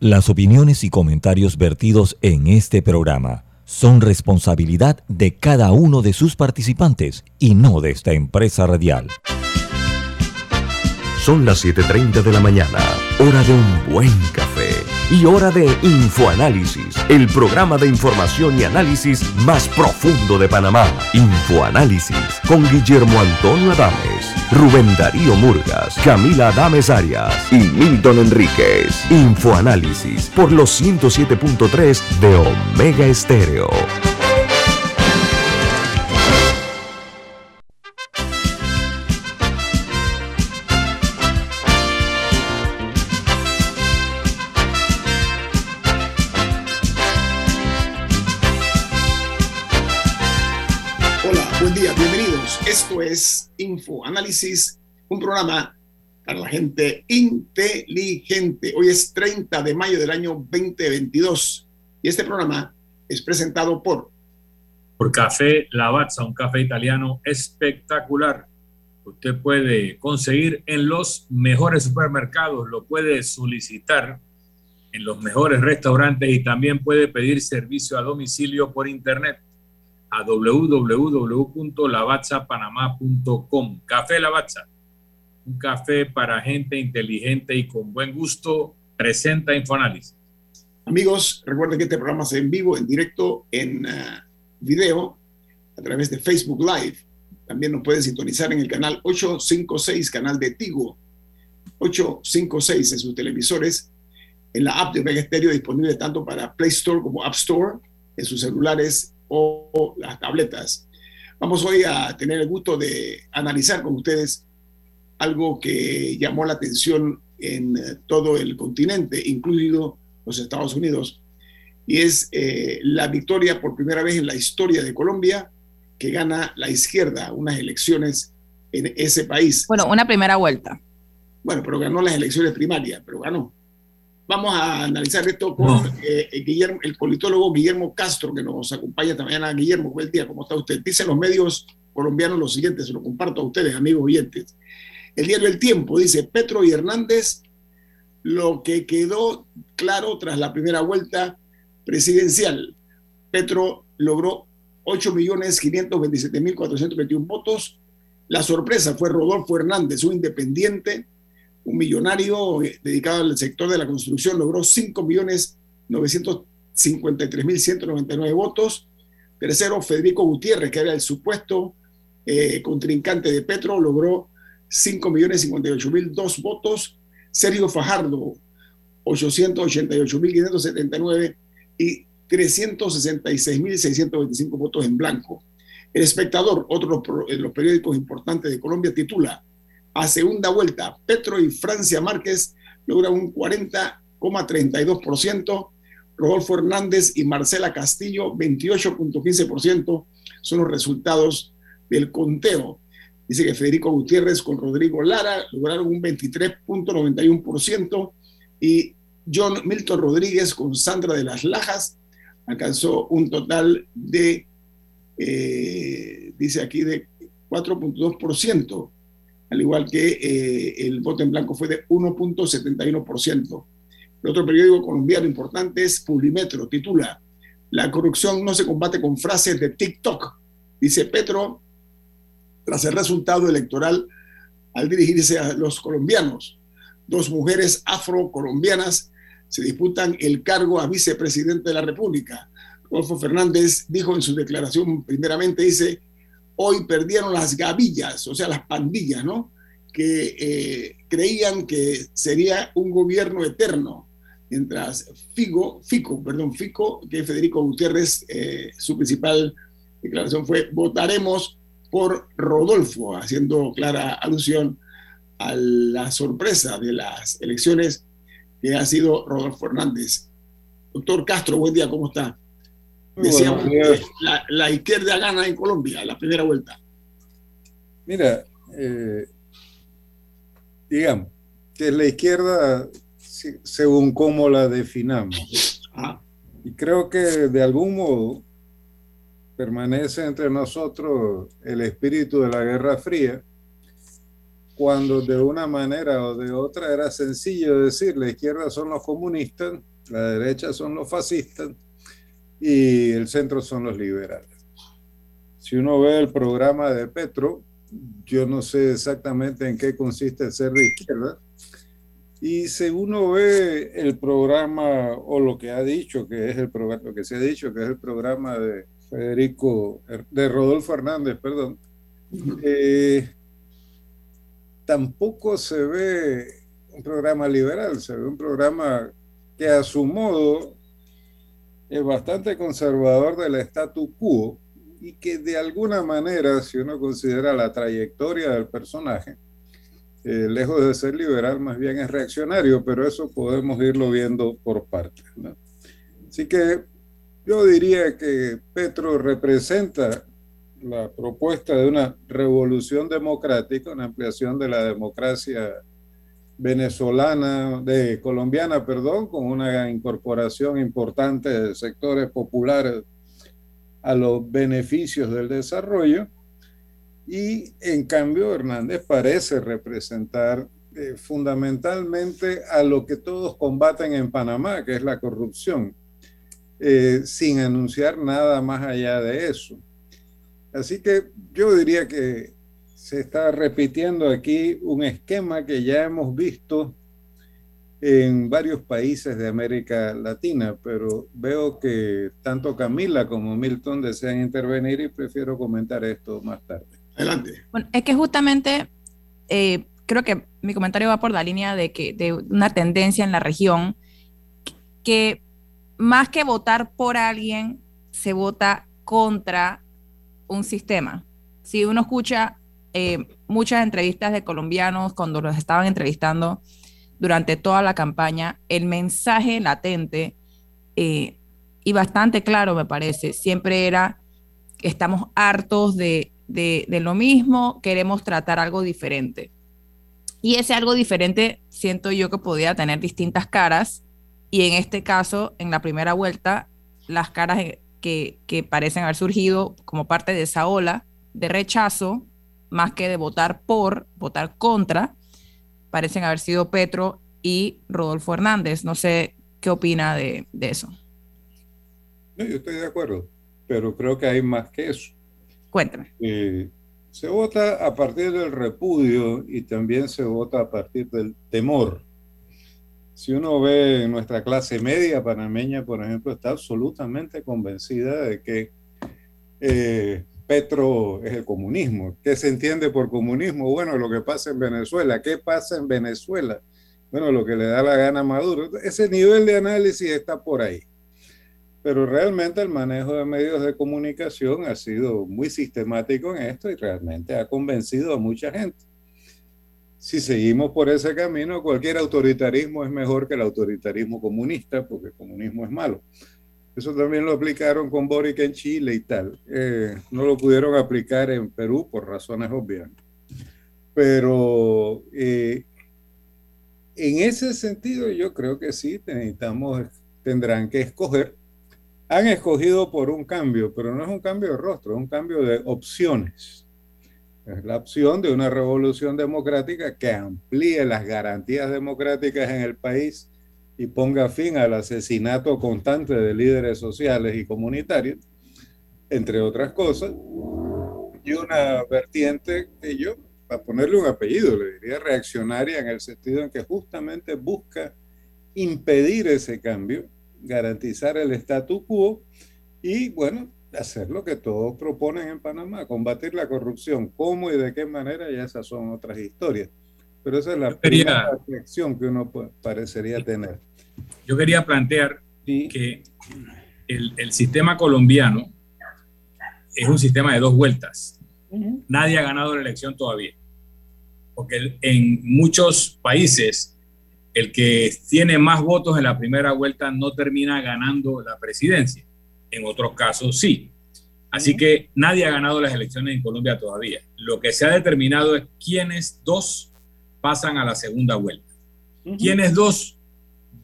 Las opiniones y comentarios vertidos en este programa son responsabilidad de cada uno de sus participantes y no de esta empresa radial. Son las 7.30 de la mañana, hora de un buen café y hora de Infoanálisis, el programa de información y análisis más profundo de Panamá. Infoanálisis con Guillermo Antonio Adames, Rubén Darío Murgas, Camila Adames Arias y Milton Enríquez. Infoanálisis por los 107.3 de Omega Estéreo. Análisis, un programa para la gente inteligente. Hoy es 30 de mayo del año 2022 y este programa es presentado por... Por Café Lavazza, un café italiano espectacular. Usted puede conseguir en los mejores supermercados, lo puede solicitar en los mejores restaurantes y también puede pedir servicio a domicilio por internet a www.lavazzapanamá.com. Café Lavazza, un café para gente inteligente y con buen gusto, presenta Infoanálisis. Amigos, recuerden que este programa se en vivo, en directo, en uh, video, a través de Facebook Live. También nos pueden sintonizar en el canal 856, canal de Tigo, 856 en sus televisores, en la app de Omega Stereo disponible tanto para Play Store como App Store, en sus celulares o las tabletas. Vamos hoy a tener el gusto de analizar con ustedes algo que llamó la atención en eh, todo el continente, incluido los Estados Unidos, y es eh, la victoria por primera vez en la historia de Colombia que gana la izquierda unas elecciones en ese país. Bueno, una primera vuelta. Bueno, pero ganó las elecciones primarias, pero ganó. Vamos a analizar esto con eh, Guillermo, el politólogo Guillermo Castro, que nos acompaña también. A Guillermo, buen día, ¿cómo está usted? Dicen los medios colombianos lo siguiente, se lo comparto a ustedes, amigos oyentes. El diario El Tiempo dice, Petro y Hernández, lo que quedó claro tras la primera vuelta presidencial. Petro logró 8.527.421 votos. La sorpresa fue Rodolfo Hernández, un independiente, un millonario eh, dedicado al sector de la construcción, logró 5.953.199 votos. Tercero, Federico Gutiérrez, que era el supuesto eh, contrincante de Petro, logró 5.058.002 votos. Sergio Fajardo, 888.579 y 366.625 votos en blanco. El espectador, otro de los periódicos importantes de Colombia, titula a segunda vuelta. Petro y Francia Márquez logran un 40,32%. Rodolfo Hernández y Marcela Castillo, 28.15% son los resultados del conteo. Dice que Federico Gutiérrez con Rodrigo Lara lograron un 23.91% y John Milton Rodríguez con Sandra de las Lajas alcanzó un total de, eh, dice aquí, de 4.2% al igual que eh, el voto en blanco fue de 1.71%. El otro periódico colombiano importante es Publimetro, titula, La corrupción no se combate con frases de TikTok, dice Petro, tras el resultado electoral al dirigirse a los colombianos. Dos mujeres afrocolombianas se disputan el cargo a vicepresidente de la República. Rodolfo Fernández dijo en su declaración, primeramente dice, hoy perdieron las gavillas, o sea, las pandillas, ¿no? Que eh, creían que sería un gobierno eterno, mientras Figo, Fico, perdón, Fico, que Federico Gutiérrez, eh, su principal declaración fue, votaremos por Rodolfo, haciendo clara alusión a la sorpresa de las elecciones que ha sido Rodolfo Hernández. Doctor Castro, buen día, ¿cómo está? Decíamos que la, izquierda gana en Colombia la primera vuelta. Mira, eh, digamos que la izquierda, según cómo la definamos, ah. y creo que de algún modo permanece entre nosotros el espíritu de la Guerra Fría, cuando de una manera o de otra era sencillo decir la izquierda son los comunistas, la derecha son los fascistas y el centro son los liberales. Si uno ve el programa de Petro, yo no sé exactamente en qué consiste ser de izquierda. Y si uno ve el programa o lo que ha dicho que es el programa, lo que se ha dicho que es el programa de Federico, de Rodolfo Hernández, perdón, eh, tampoco se ve un programa liberal, se ve un programa que a su modo es bastante conservador del statu quo y que de alguna manera, si uno considera la trayectoria del personaje, eh, lejos de ser liberal, más bien es reaccionario, pero eso podemos irlo viendo por partes. Así que yo diría que Petro representa la propuesta de una revolución democrática, una ampliación de la democracia venezolana, de colombiana, perdón, con una incorporación importante de sectores populares a los beneficios del desarrollo. Y en cambio, Hernández parece representar eh, fundamentalmente a lo que todos combaten en Panamá, que es la corrupción, eh, sin anunciar nada más allá de eso. Así que yo diría que se está repitiendo aquí un esquema que ya hemos visto en varios países de América Latina, pero veo que tanto Camila como Milton desean intervenir y prefiero comentar esto más tarde. Adelante. Bueno, es que justamente eh, creo que mi comentario va por la línea de que de una tendencia en la región que más que votar por alguien, se vota contra un sistema. Si uno escucha eh, muchas entrevistas de colombianos cuando los estaban entrevistando durante toda la campaña, el mensaje latente eh, y bastante claro, me parece, siempre era, estamos hartos de, de, de lo mismo, queremos tratar algo diferente. Y ese algo diferente siento yo que podía tener distintas caras y en este caso, en la primera vuelta, las caras que, parecen haber surgido como parte de esa ola de rechazo, más que de votar por, votar contra, parecen haber sido Petro y Rodolfo Hernández. No sé qué opina de, eso. yo estoy de acuerdo, pero creo que hay más que eso. Cuéntame. Eh, se vota a partir del repudio y también se vota a partir del temor. Si uno ve nuestra clase media panameña, por ejemplo, está absolutamente convencida de que eh, Petro es el comunismo. ¿Qué se entiende por comunismo? Bueno, lo que pasa en Venezuela. ¿Qué pasa en Venezuela? Bueno, lo que le da la gana a Maduro. Ese nivel de análisis está por ahí. Pero realmente el manejo de medios de comunicación ha sido muy sistemático en esto y realmente ha convencido a mucha gente si seguimos por ese camino, cualquier autoritarismo es mejor que el autoritarismo comunista, porque el comunismo es malo. Eso también lo aplicaron con Boric en Chile y tal. Eh, no lo pudieron aplicar en Perú por razones obvias. Pero eh, en ese sentido yo creo que sí, necesitamos, tendrán que escoger. Han escogido por un cambio, pero no es un cambio de rostro, es un cambio de opciones. Es la opción de una revolución democrática que amplíe las garantías democráticas en el país y ponga fin al asesinato constante de líderes sociales y comunitarios, entre otras cosas, y una vertiente que yo, para ponerle un apellido, le diría reaccionaria en el sentido en que justamente busca impedir ese cambio, garantizar el statu quo y, bueno, hacer lo que todos proponen en Panamá, combatir la corrupción. ¿Cómo y de qué manera? Ya esas son otras historias. Pero esa es la primera reflexión que uno parecería tener. Yo quería plantear que el, el, sistema colombiano es un sistema de dos vueltas. Nadie ha ganado la elección todavía. Porque en muchos países el que tiene más votos en la primera vuelta no termina ganando la presidencia en otros casos sí. Así que nadie ha ganado las elecciones en Colombia todavía. Lo que se ha determinado es quiénes dos pasan a la segunda vuelta. ¿Quiénes dos?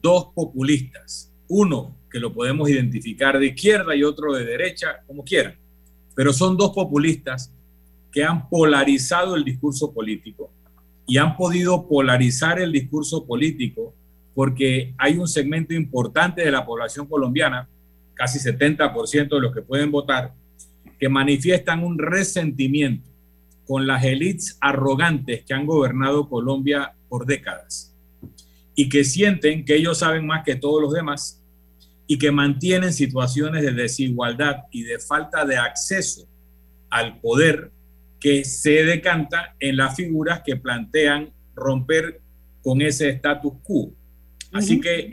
Dos populistas. Uno que lo podemos identificar de izquierda y otro de derecha, como quieran. Pero son dos populistas que han polarizado el discurso político y han podido polarizar el discurso político porque hay un segmento importante de la población colombiana, casi 70% de los que pueden votar, que manifiestan un resentimiento con las élites arrogantes que han gobernado Colombia por décadas y que sienten que ellos saben más que todos los demás y que mantienen situaciones de desigualdad y de falta de acceso al poder que se decanta en las figuras que plantean romper con ese status quo. Así que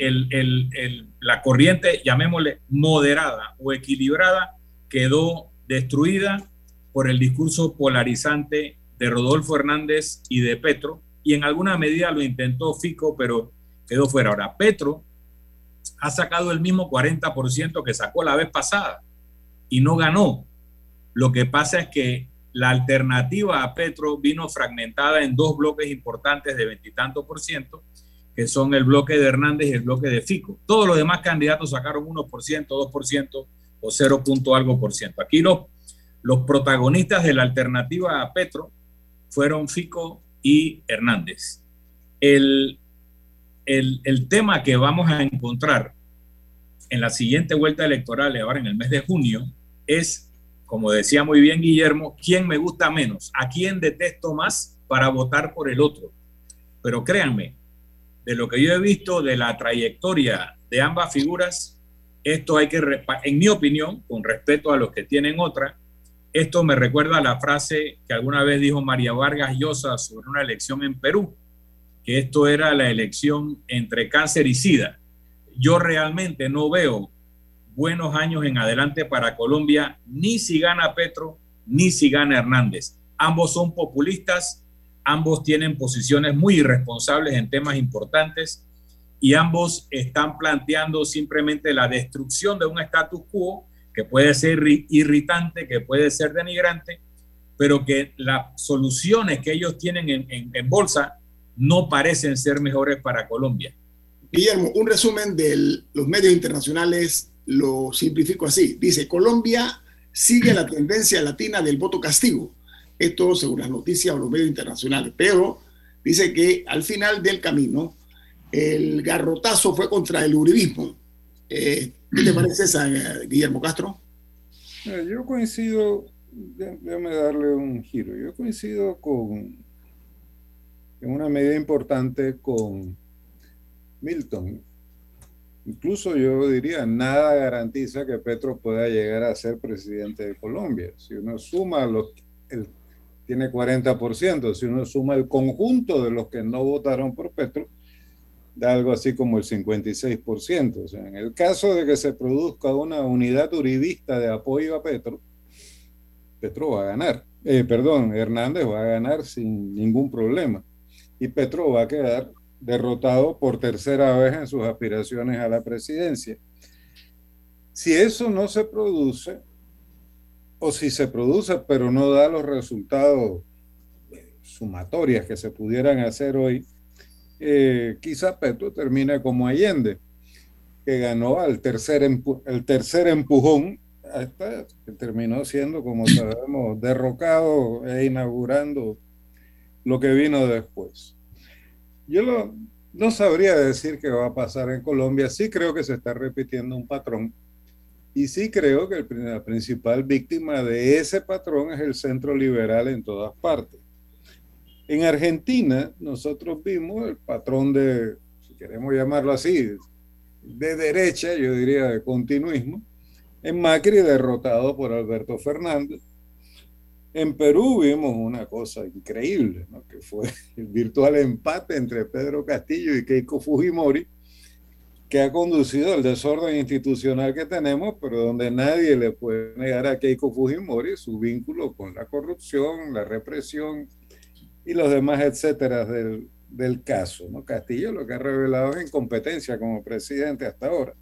la corriente, llamémosle moderada o equilibrada, quedó destruida por el discurso polarizante de Rodolfo Hernández y de Petro, y en alguna medida lo intentó Fico, pero quedó fuera. Ahora, Petro ha sacado el mismo 40% que sacó la vez pasada y no ganó. Lo que pasa es que la alternativa a Petro vino fragmentada en dos bloques importantes de veintitantos por ciento, que son el bloque de Hernández y el bloque de Fico. Todos los demás candidatos sacaron 1%, 2% o 0. algo por ciento. Aquí los, los protagonistas de la alternativa a Petro fueron Fico y Hernández. El, el, el tema que vamos a encontrar en la siguiente vuelta electoral, ahora en el mes de junio, es como decía muy bien Guillermo, ¿quién me gusta menos? ¿A quién detesto más para votar por el otro? Pero créanme, de lo que yo he visto de la trayectoria de ambas figuras, esto hay que, en mi opinión, con respeto a los que tienen otra, esto me recuerda a la frase que alguna vez dijo María Vargas Llosa sobre una elección en Perú, que esto era la elección entre cáncer y sida. Yo realmente no veo buenos años en adelante para Colombia, ni si gana Petro, ni si gana Hernández. Ambos son populistas, ambos tienen posiciones muy irresponsables en temas importantes y ambos están planteando simplemente la destrucción de un status quo que puede ser irritante, que puede ser denigrante, pero que las soluciones que ellos tienen en, en bolsa no parecen ser mejores para Colombia. Guillermo, un resumen de los medios internacionales lo simplifico así. Dice, Colombia sigue la tendencia latina del voto castigo. Esto según las noticias o los medios internacionales. Pero dice que al final del camino el garrotazo fue contra el uribismo. Eh, ¿Qué te parece esa, Guillermo Castro? Yo coincido, déjame darle un giro, yo coincido con, en una medida importante con Milton. Incluso yo diría, nada garantiza que Petro pueda llegar a ser presidente de Colombia. Si uno suma los, el, tiene 40%, si uno suma el conjunto de los que no votaron por Petro, da algo así como el 56%. O sea, en el caso de que se produzca una unidad uribista de apoyo a Petro, Petro va a ganar. Eh, perdón, Hernández va a ganar sin ningún problema. Y Petro va a quedar derrotado por tercera vez en sus aspiraciones a la presidencia. Si eso no se produce, o si se produce pero no da los resultados sumatorias que se pudieran hacer hoy, eh, quizá Petro termine como Allende, que ganó al tercer, el tercer empujón, que terminó siendo, como sabemos, derrocado e inaugurando lo que vino después. Yo no sabría decir qué va a pasar en Colombia. Sí creo que se está repitiendo un patrón. Y sí creo que la principal víctima de ese patrón es el centro liberal en todas partes. En Argentina, nosotros vimos el patrón de, si queremos llamarlo así, de derecha, yo diría de continuismo, en Macri derrotado por Alberto Fernández en Perú vimos una cosa increíble, ¿no? que fue el virtual empate entre Pedro Castillo y Keiko Fujimori, que ha conducido al desorden institucional que tenemos, pero donde nadie le puede negar a Keiko Fujimori su vínculo con la corrupción, la represión y los demás etcétera del, del caso. ¿no? Castillo lo que ha revelado es incompetencia como presidente hasta ahora.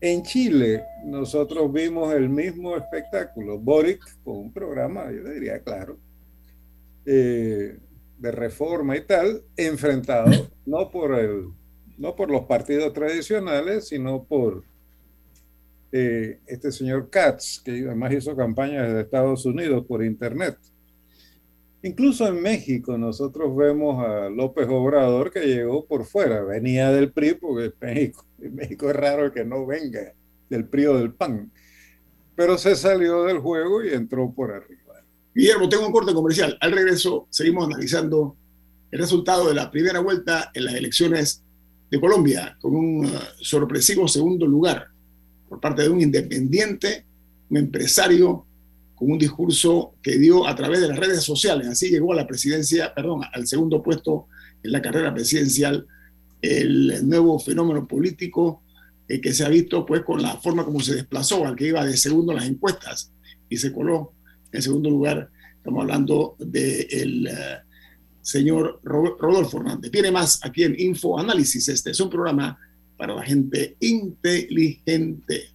En Chile nosotros vimos el mismo espectáculo, Boric con un programa, yo diría claro, eh, de reforma y tal, enfrentado no por, el, no por los partidos tradicionales, sino por eh, este señor Katz, que además hizo campaña desde Estados Unidos por Internet. Incluso en México nosotros vemos a López Obrador que llegó por fuera, venía del PRI, porque México, México es raro que no venga del PRI o del PAN, pero se salió del juego y entró por arriba. Guillermo, tengo un corte comercial. Al regreso seguimos analizando el resultado de la primera vuelta en las elecciones de Colombia, con un uh, sorpresivo segundo lugar por parte de un independiente, un empresario con un discurso que dio a través de las redes sociales. Así llegó a la presidencia, perdón, al segundo puesto en la carrera presidencial, el nuevo fenómeno político eh, que se ha visto pues con la forma como se desplazó al que iba de segundo en las encuestas y se coló en segundo lugar. Estamos hablando del eh, señor Rodolfo Hernández. Tiene más aquí en Info Análisis. Este es un programa para la gente inteligente.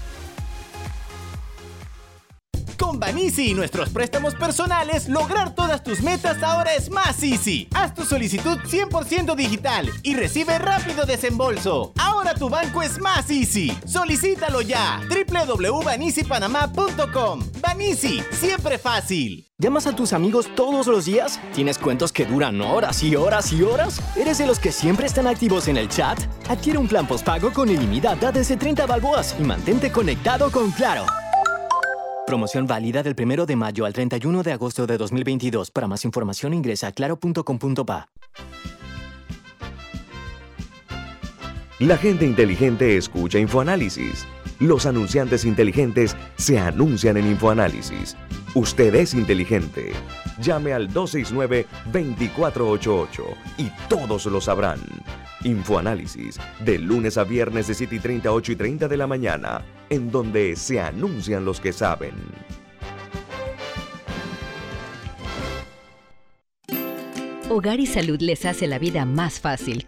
Banisi y nuestros préstamos personales, lograr todas tus metas ahora es más easy. Haz tu solicitud 100% digital y recibe rápido desembolso. Ahora tu banco es más easy. Solicítalo ya. www.banisipanamá.com. Banisi, siempre fácil. ¿Llamas a tus amigos todos los días? ¿Tienes cuentos que duran horas y horas y horas? ¿Eres de los que siempre están activos en el chat? Adquiere un plan postpago con ilimitada desde 30 balboas y mantente conectado con Claro. Promoción válida del 1 de mayo al 31 de agosto de 2022. Para más información ingresa a claro.com.pa. La gente inteligente escucha InfoAnálisis. Los anunciantes inteligentes se anuncian en InfoAnálisis. Usted es inteligente. Llame al 269-2488 y todos lo sabrán. Infoanálisis, de lunes a viernes de 7 y 30, 8 y 30 de la mañana, en donde se anuncian los que saben. Hogar y Salud les hace la vida más fácil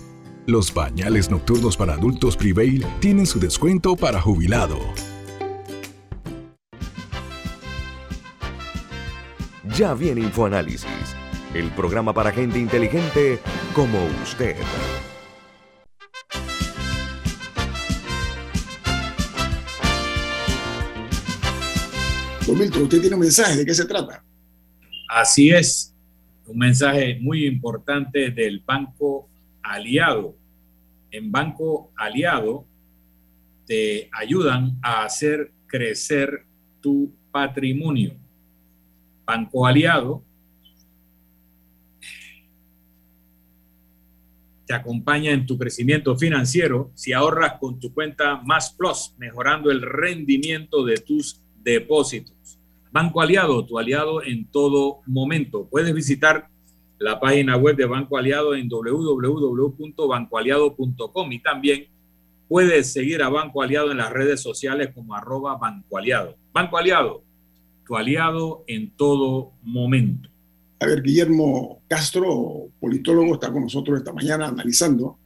Los pañales nocturnos para adultos Prevail tienen su descuento para jubilado. Ya viene InfoAnálisis, el programa para gente inteligente como usted. Don Milton, usted tiene un mensaje, ¿de qué se trata? Así es, un mensaje muy importante del Banco Aliado. En Banco Aliado te ayudan a hacer crecer tu patrimonio. Banco Aliado te acompaña en tu crecimiento financiero si ahorras con tu cuenta Más Plus, mejorando el rendimiento de tus depósitos. Banco Aliado, tu aliado en todo momento. Puedes visitar la página web de Banco Aliado en www.bancoaliado.com y también puedes seguir a Banco Aliado en las redes sociales como arroba Banco Aliado. Banco Aliado, tu aliado en todo momento. A ver, Guillermo Castro, politólogo, está con nosotros esta mañana analizando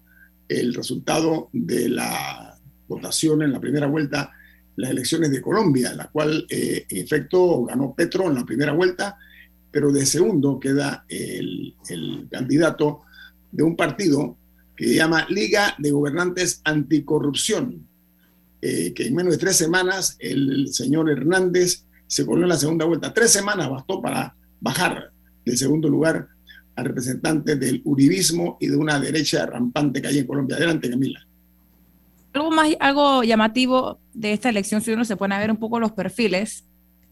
el resultado de la votación en la primera vuelta las elecciones de Colombia, en la cual eh, en efecto ganó Petro en la primera vuelta, pero de segundo queda el, candidato de un partido que se llama Liga de Gobernantes Anticorrupción, eh, que en menos de tres semanas el señor Hernández se coló en la segunda vuelta. Tres semanas bastó para bajar del segundo lugar al representante del uribismo y de una derecha rampante que hay en Colombia. Adelante, Camila. Algo más, algo llamativo de esta elección, si uno se pone a ver un poco los perfiles,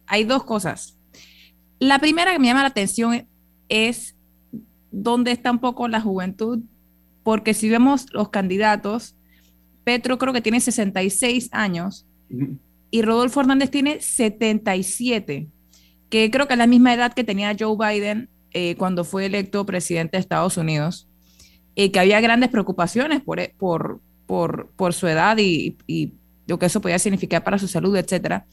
hay dos cosas. La primera que me llama la atención es dónde está un poco la juventud, porque si vemos los candidatos, Petro creo que tiene 66 años y Rodolfo Hernández tiene 77, que creo que es la misma edad que tenía Joe Biden eh, cuando fue electo presidente de Estados Unidos, eh, que había grandes preocupaciones por, e, por, por, por su edad y, y, lo que eso podía significar para su salud, etcétera.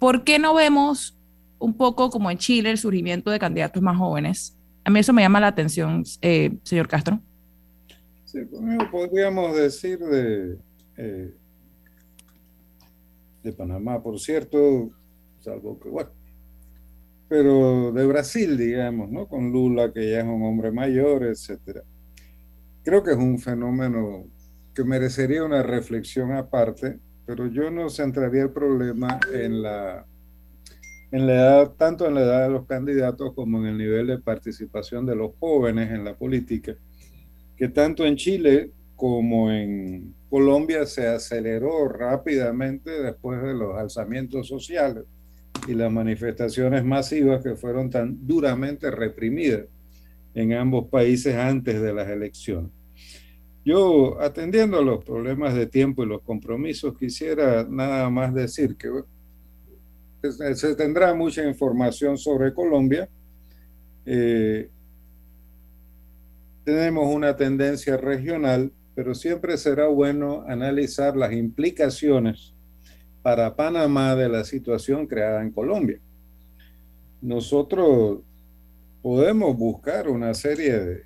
¿Por qué no vemos un poco como en Chile el surgimiento de candidatos más jóvenes? A mí eso me llama la atención, eh, señor Castro. Sí, podríamos decir de, eh, de Panamá, por cierto, salvo que, bueno, pero de Brasil, digamos, ¿no? Con Lula, que ya es un hombre mayor, etcétera. Creo que es un fenómeno que merecería una reflexión aparte, pero yo no centraría el problema en la, en la edad, tanto en la edad de los candidatos como en el nivel de participación de los jóvenes en la política, que tanto en Chile como en Colombia se aceleró rápidamente después de los alzamientos sociales y las manifestaciones masivas que fueron tan duramente reprimidas en ambos países antes de las elecciones. Yo, atendiendo a los problemas de tiempo y los compromisos, quisiera nada más decir que se tendrá mucha información sobre Colombia. Eh, tenemos una tendencia regional, pero siempre será bueno analizar las implicaciones para Panamá de la situación creada en Colombia. Nosotros podemos buscar una serie de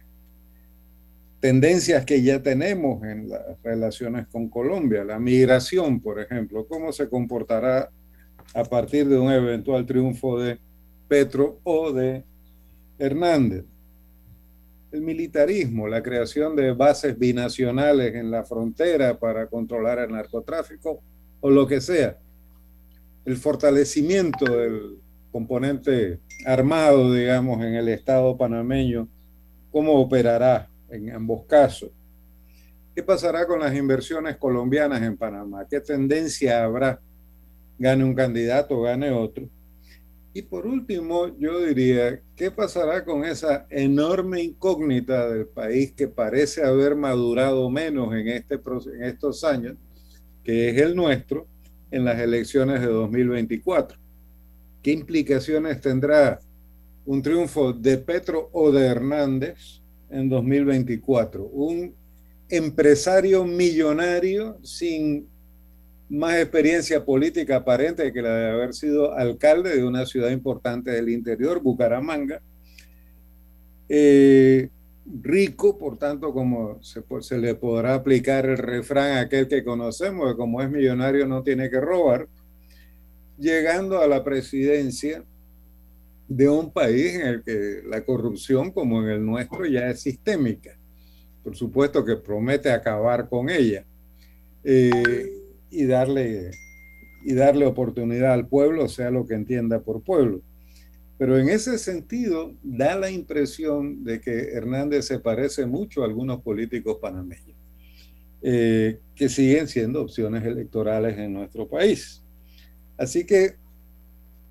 tendencias que ya tenemos en las relaciones con Colombia. La migración, por ejemplo, cómo se comportará a partir de un eventual triunfo de Petro o de Hernández. El militarismo, la creación de bases binacionales en la frontera para controlar el narcotráfico o lo que sea. El fortalecimiento del componente armado, digamos, en el Estado panameño, cómo operará en ambos casos. ¿Qué pasará con las inversiones colombianas en Panamá? ¿Qué tendencia habrá? Gane un candidato, gane otro. Y por último, yo diría, ¿qué pasará con esa enorme incógnita del país que parece haber madurado menos en, este, en estos años, que es el nuestro, en las elecciones de 2024? ¿Qué implicaciones tendrá un triunfo de Petro o de Hernández en 2024? Un empresario millonario sin más experiencia política aparente que la de haber sido alcalde de una ciudad importante del interior, Bucaramanga. Eh, rico, por tanto, como se, se, le podrá aplicar el refrán aquel que conocemos, de como es millonario no tiene que robar llegando a la presidencia de un país en el que la corrupción, como en el nuestro, ya es sistémica. Por supuesto que promete acabar con ella eh, y, darle, y darle oportunidad al pueblo, sea lo que entienda por pueblo. Pero en ese sentido, da la impresión de que Hernández se parece mucho a algunos políticos panameños, eh, que siguen siendo opciones electorales en nuestro país. Así que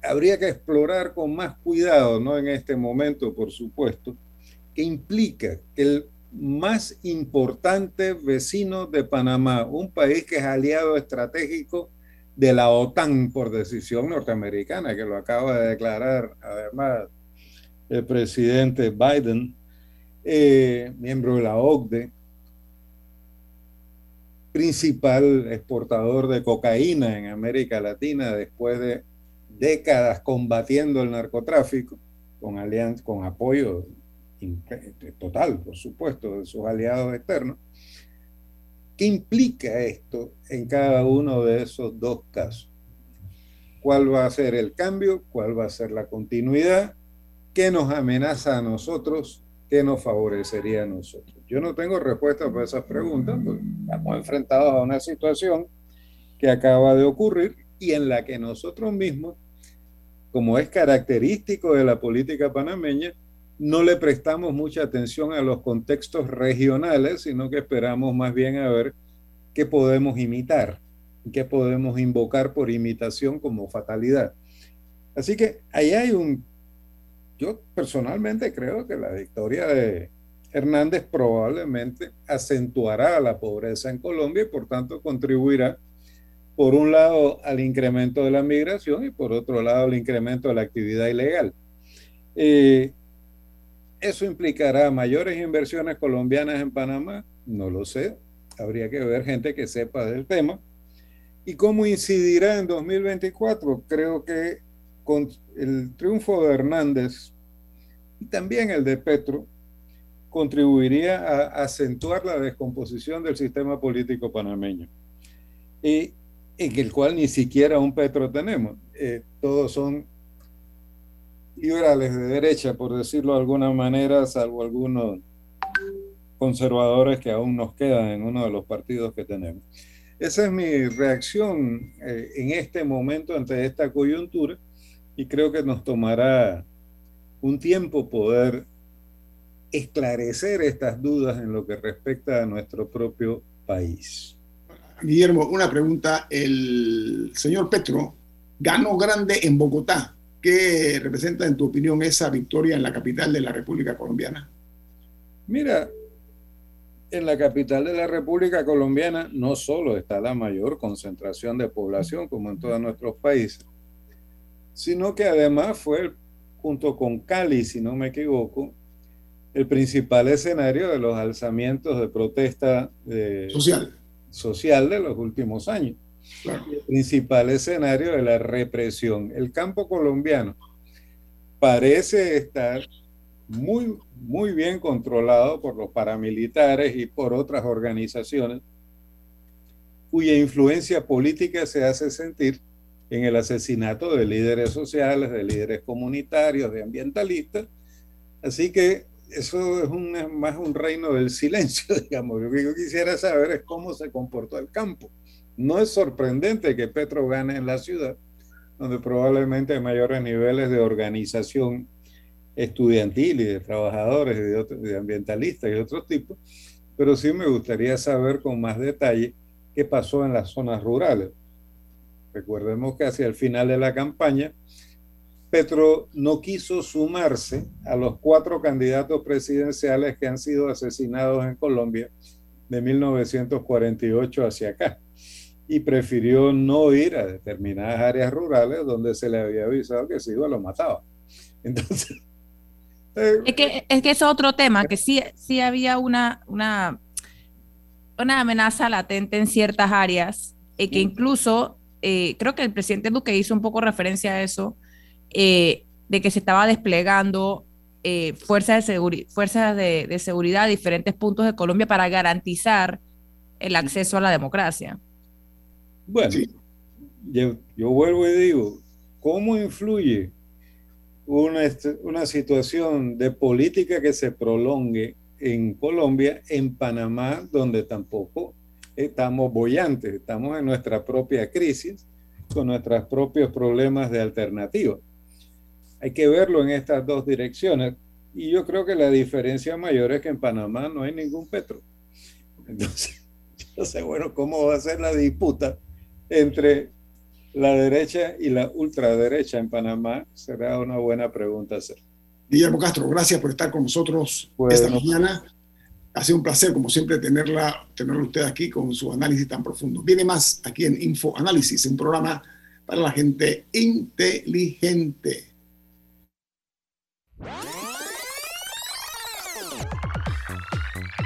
habría que explorar con más cuidado, no en este momento, por supuesto, que implica que el más importante vecino de Panamá, un país que es aliado estratégico de la OTAN por decisión norteamericana, que lo acaba de declarar además el presidente Biden, eh, miembro de la OCDE, principal exportador de cocaína en América Latina después de décadas combatiendo el narcotráfico, con, alianza, con apoyo total, por supuesto, de sus aliados externos. ¿Qué implica esto en cada uno de esos dos casos? ¿Cuál va a ser el cambio? ¿Cuál va a ser la continuidad? ¿Qué nos amenaza a nosotros ¿qué nos favorecería a nosotros? Yo no tengo respuesta para esas preguntas, porque estamos enfrentados a una situación que acaba de ocurrir y en la que nosotros mismos, como es característico de la política panameña, no le prestamos mucha atención a los contextos regionales, sino que esperamos más bien a ver qué podemos imitar, qué podemos invocar por imitación como fatalidad. Así que ahí hay un yo personalmente creo que la victoria de Hernández probablemente acentuará la pobreza en Colombia y por tanto contribuirá, por un lado, al incremento de la migración y por otro lado, al incremento de la actividad ilegal. Eh, ¿Eso implicará mayores inversiones colombianas en Panamá? No lo sé. Habría que ver gente que sepa del tema. ¿Y cómo incidirá en 2024? Creo que con el triunfo de Hernández y también el de Petro, contribuiría a acentuar la descomposición del sistema político panameño, y en el cual ni siquiera un Petro tenemos. Eh, todos son liberales de derecha, por decirlo de alguna manera, salvo algunos conservadores que aún nos quedan en uno de los partidos que tenemos. Esa es mi reacción eh, en este momento ante esta coyuntura y creo que nos tomará un tiempo poder esclarecer estas dudas en lo que respecta a nuestro propio país. Guillermo, una pregunta. El señor Petro ganó grande en Bogotá. ¿Qué representa, en tu opinión, esa victoria en la capital de la República Colombiana? Mira, en la capital de la República Colombiana no solo está la mayor concentración de población, como en todos nuestros países, sino que además fue, junto con Cali, si no me equivoco, el principal escenario de los alzamientos de protesta social. social de los últimos años. El principal escenario de la represión. El campo colombiano parece estar muy, muy bien controlado por los paramilitares y por otras organizaciones cuya influencia política se hace sentir en el asesinato de líderes sociales, de líderes comunitarios, de ambientalistas. Así que eso es más un reino del silencio, digamos. Lo que yo quisiera saber es cómo se comportó el campo. No es sorprendente que Petro gane en la ciudad, donde probablemente hay mayores niveles de organización estudiantil y de trabajadores, de, ambientalistas y otros tipos, pero sí me gustaría saber con más detalle qué pasó en las zonas rurales. Recordemos que hacia el final de la campaña, Petro no quiso sumarse a los cuatro candidatos presidenciales que han sido asesinados en Colombia de 1948 hacia acá y prefirió no ir a determinadas áreas rurales donde se le había avisado que si iba lo mataba. Entonces... Eh, es, que, es que es otro tema, que sí, sí había una, una, una amenaza latente en ciertas áreas, y que incluso eh, creo que el presidente Duque hizo un poco referencia a eso, eh, de que se estaba desplegando eh, fuerzas, de, fuerzas de, seguridad a diferentes puntos de Colombia para garantizar el acceso a la democracia. Bueno, yo, vuelvo y digo, ¿cómo influye una, una situación de política que se prolongue en Colombia, en Panamá, donde tampoco estamos bollantes, estamos en nuestra propia crisis, con nuestros propios problemas de alternativa hay que verlo en estas dos direcciones. Y yo creo que la diferencia mayor es que en Panamá no hay ningún petro. Entonces, yo sé, bueno, cómo va a ser la disputa entre la derecha y la ultraderecha en Panamá. Será una buena pregunta hacer. Guillermo Castro, gracias por estar con nosotros esta mañana. Ha sido un placer, como siempre, tenerla, tenerlo usted aquí con su análisis tan profundo. Viene más aquí en Info Análisis, un programa para la gente inteligente.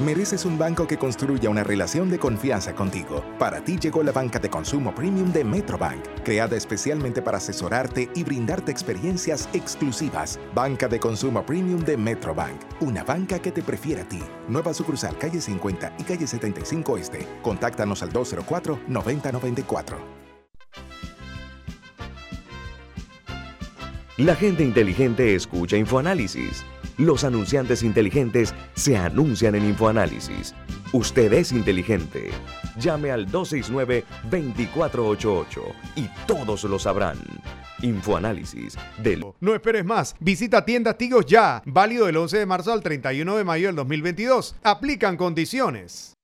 Mereces un banco que construya una relación de confianza contigo. Para ti llegó la banca de consumo premium de Metrobank, creada especialmente para asesorarte y brindarte experiencias exclusivas. Banca de consumo premium de Metrobank, una banca que te prefiere a ti. Nueva sucursal calle 50 y calle 75 Este. Contáctanos al 204-9094. La gente inteligente escucha InfoAnálisis los anunciantes inteligentes se anuncian en InfoAnálisis. Usted es inteligente. Llame al 269-2488 y todos lo sabrán. Infoanálisis del... No esperes más. Visita tiendas Tigos ya. Válido del 11 de marzo al 31 de mayo del 2022. Aplican condiciones.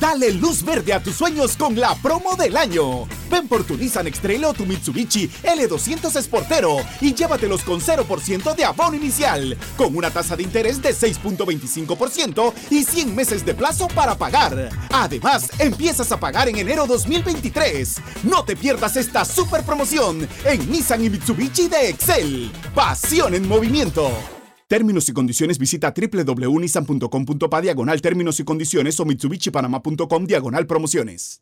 Dale luz verde a tus sueños con la promo del año. Ven por tu Nissan X-Trail o tu Mitsubishi L200 Sportero y llévatelos con 0% de abono inicial, con una tasa de interés de 6.25% y 100 meses de plazo para pagar. Además, empiezas a pagar en enero 2023. No te pierdas esta super promoción en Nissan y Mitsubishi de Excel. Pasión en movimiento. Términos y condiciones visita www.nissan.com.pa diagonal términos y condiciones o mitsubishipanama.com diagonal promociones.